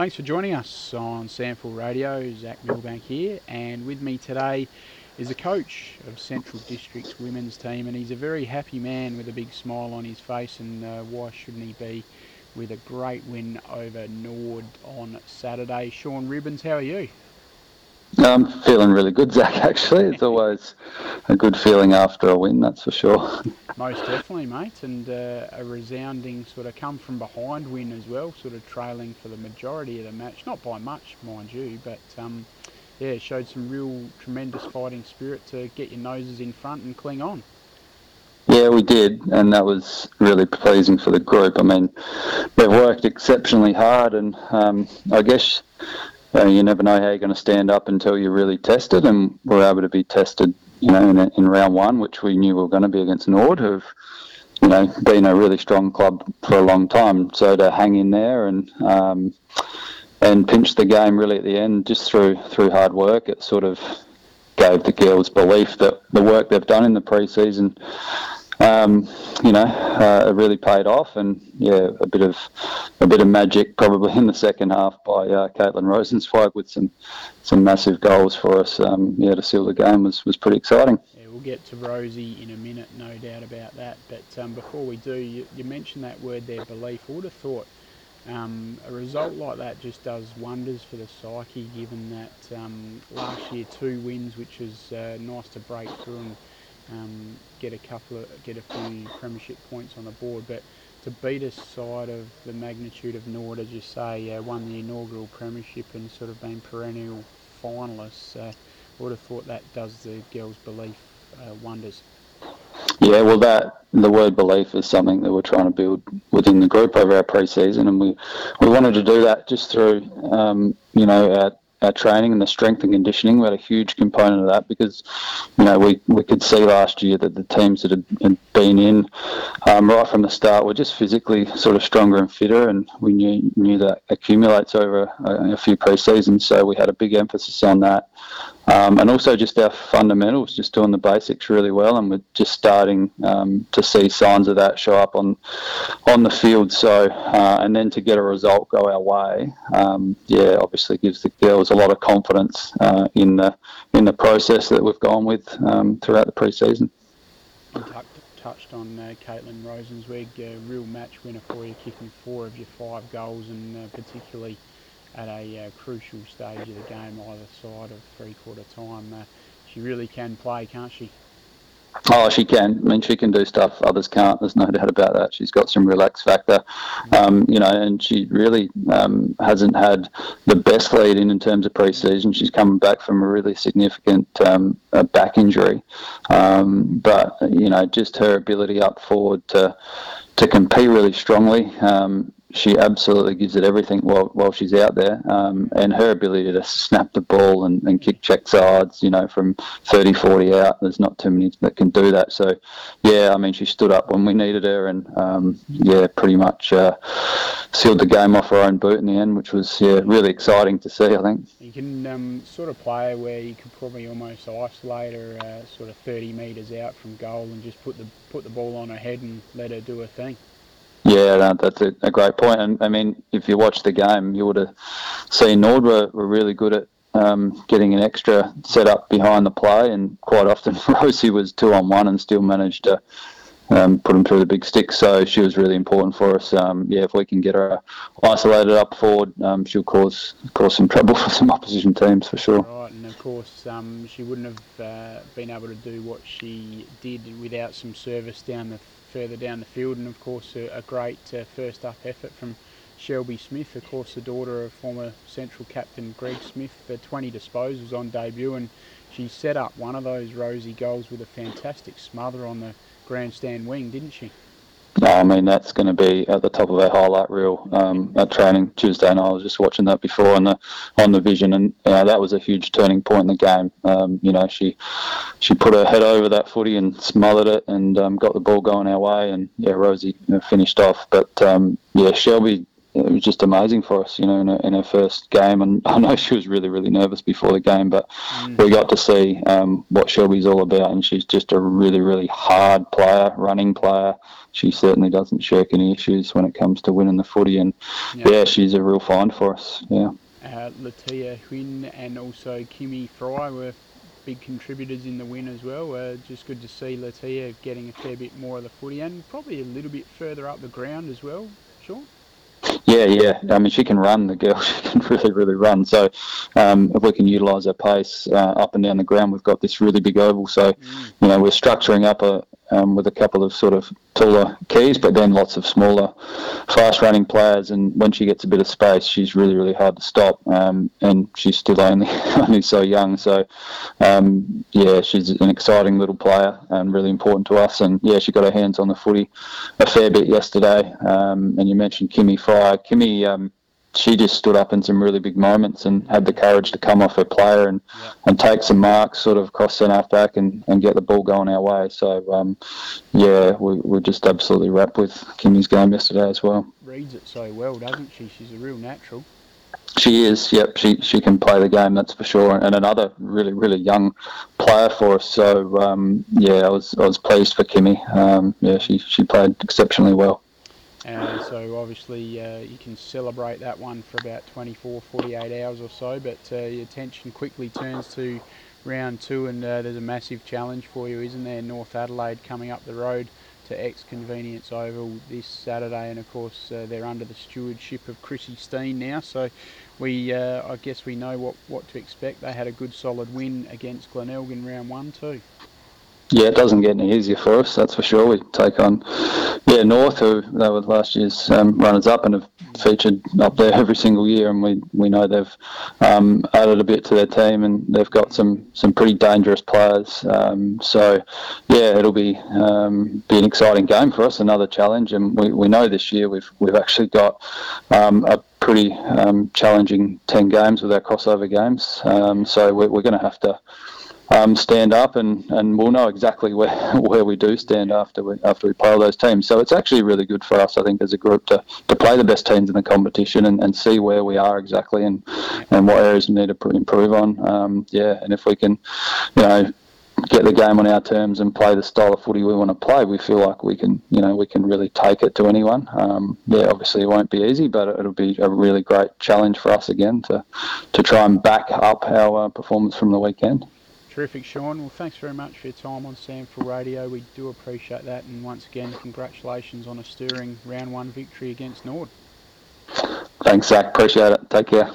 Thanks for joining us on SANFL Radio. Zach Milbank here, and with me today is the coach of Central District's women's team, and he's a very happy man with a big smile on his face, and uh, why shouldn't he be? With a great win over Norwood on Saturday. Sean Ribbons, how are you? I'm feeling really good, Zach. Actually, it's always a good feeling after a win, that's for sure. Most definitely, mate, and uh, a resounding sort of come from behind win as well, sort of trailing for the majority of the match, not by much, mind you, but um, yeah, showed some real tremendous fighting spirit to get your noses in front and cling on. Yeah, we did, and that was really pleasing for the group. I mean, they've worked exceptionally hard, and um, I guess uh, you never know how you're going to stand up until you're really tested, and we're able to be tested, you know, in, in round one, which we knew we were going to be against Norwood, who've, you know, been a really strong club for a long time. So to hang in there and um, and pinch the game really at the end, just through through hard work, it sort of gave the girls belief that the work they've done in the pre-season um, you know, uh, it really paid off, and yeah, a bit of a bit of magic probably in the second half by uh, Caitlin Rosenzweig with some some massive goals for us. Um, yeah, to seal the game was was pretty exciting. Yeah, we'll get to Rosie in a minute, no doubt about that. But um, before we do, you, you, mentioned that word there, belief. I would have thought. Um, a result like that just does wonders for the psyche, given that um, last year two wins, which was uh, nice to break through and um, get a couple of get a few premiership points on the board. But to beat a side of the magnitude of Norwood, as you say, uh, won the inaugural premiership and sort of been perennial finalists, uh, I would have thought that does the girls' belief uh, wonders. Yeah, well, that the word belief is something that we're trying to build within the group over our pre-season, and we we wanted to do that just through um, you know our our training and the strength and conditioning. We had a huge component of that because, you know, we, we could see last year that the teams that had, been in um, right from the start were just physically sort of stronger and fitter, and we knew knew that accumulates over a, a few pre-seasons. So we had a big emphasis on that. Um, and also just our fundamentals, just doing the basics really well, and we're just starting um, to see signs of that show up on on the field. So, uh, and then to get a result go our way, um, yeah, obviously gives the girls a lot of confidence uh, in the in the process that we've gone with um, throughout the pre-season. touched on uh, Caitlin Rosenzweig, a real match winner for you, kicking four of your five goals, and uh, particularly at a uh, crucial stage of the game either side of three quarter time. Uh, she really can play, can't she? Oh, she can. I mean, she can do stuff others can't. There's no doubt about that. She's got some relax factor, um, you know, and she really um, hasn't had the best lead in in terms of pre-season. She's coming back from a really significant um, back injury, um, but you know, just her ability up forward to to compete really strongly. Um, she absolutely gives it everything while, while she's out there. Um, and her ability to snap the ball and, and kick check sides, you know, from 30, 40 out, there's not too many that can do that. So, yeah, I mean, she stood up when we needed her and, um, yeah, pretty much uh, sealed the game off her own boot in the end, which was, yeah, really exciting to see, I think. You can um, sort of play where you could probably almost isolate her uh, sort of 30 metres out from goal and just put the, put the ball on her head and let her do her thing. Yeah, no, that's a, a, great point. And I mean, if you watch the game, you would have seen Norwood were, were really good at um, getting an extra set up behind the play, and quite often Rosie was two on one and still managed to um, put them through the big stick. So she was really important for us. Um, yeah, if we can get her isolated up forward, um, she'll cause cause some trouble for some opposition teams for sure. Right, and of course um, she wouldn't have uh, been able to do what she did without some service down the further down the field, and of course a, a great uh, first up effort from Shelby Smith, of course the daughter of former Central captain Greg Smith, the 20 disposals on debut, and she set up one of those Rosie goals with a fantastic smother on the grandstand wing, didn't she? No, I mean that's going to be at the top of our highlight reel um, at training Tuesday, and I was just watching that before on the on the vision, and uh, that was a huge turning point in the game. Um, you know, she she put her head over that footy and smothered it, and um, got the ball going our way, and yeah, Rosie finished off. But um, yeah, Shelby it was just amazing for us, you know, in her, in her first game. And I know she was really, really nervous before the game, but mm. we got to see um, what Shelby's all about. And she's just a really, really hard player, running player. She certainly doesn't shirk any issues when it comes to winning the footy. And yeah, yeah she's a real find for us. Yeah. Uh, Latia Huynh and also Kimmy Fry were big contributors in the win as well. Uh, just good to see Latia getting a fair bit more of the footy and probably a little bit further up the ground as well, Sean. Yeah, yeah. I mean, she can run. The girl, she can really, really run. So, um, if we can utilise her pace uh, up and down the ground, we've got this really big oval. So, mm. you know, we're structuring up a, um, with a couple of sort of taller keys, but then lots of smaller, fast-running players. And when she gets a bit of space, she's really, really hard to stop. Um, and she's still only only so young. So, um, yeah, she's an exciting little player and really important to us. And yeah, she got her hands on the footy a fair bit yesterday. Um, and you mentioned Kimmy Fry. Kimmy um, she just stood up in some really big moments and had the courage to come off her player and, yeah. and take some marks sort of across centre half back and, and get the ball going our way. So, um, yeah, we, we're just absolutely wrapped with Kimmy's game yesterday as well. Reads it so well, doesn't she? She's a real natural. She is, yep. She she can play the game, that's for sure. And another really really young player for us. So um, yeah, I was I was pleased for Kimmy. Um, yeah, she she played exceptionally well. Uh, so obviously uh, you can celebrate that one for about 24, 48 hours or so, but uh, your attention quickly turns to round two and uh, there's a massive challenge for you, isn't there? North Adelaide coming up the road to X Convenience Oval this Saturday and of course uh, they're under the stewardship of Chrissy Steen now, so we uh, I guess we know what, what to expect. They had a good solid win against Glenelg in round one too. Yeah, it doesn't get any easier for us, that's for sure. We take on, yeah, North, who they were last year's um, runners up and have featured up there every single year, and we, we know they've um, added a bit to their team and they've got some, some pretty dangerous players. Um, so, yeah, it'll be um, be an exciting game for us, another challenge, and we, we know this year we've we've actually got um, a pretty um, challenging ten games with our crossover games. so we're, we're going to have to um, stand up, and, and we'll know exactly where, where we do stand after we after we play all those teams. So it's actually really good for us, I think, as a group to, to play the best teams in the competition and, and see where we are exactly and and what areas we need to improve on. Um, yeah, and if we can, you know, get the game on our terms and play the style of footy we want to play, we feel like we can, you know, we can really take it to anyone. Um, yeah, obviously it won't be easy, but it'll be a really great challenge for us again to to try and back up our uh, performance from the weekend. Terrific, Sean. Well, thanks very much for your time on SANFL Radio. We do appreciate that. And once again, congratulations on a stirring round one victory against Norwood. Thanks, Zach. Appreciate it. Take care.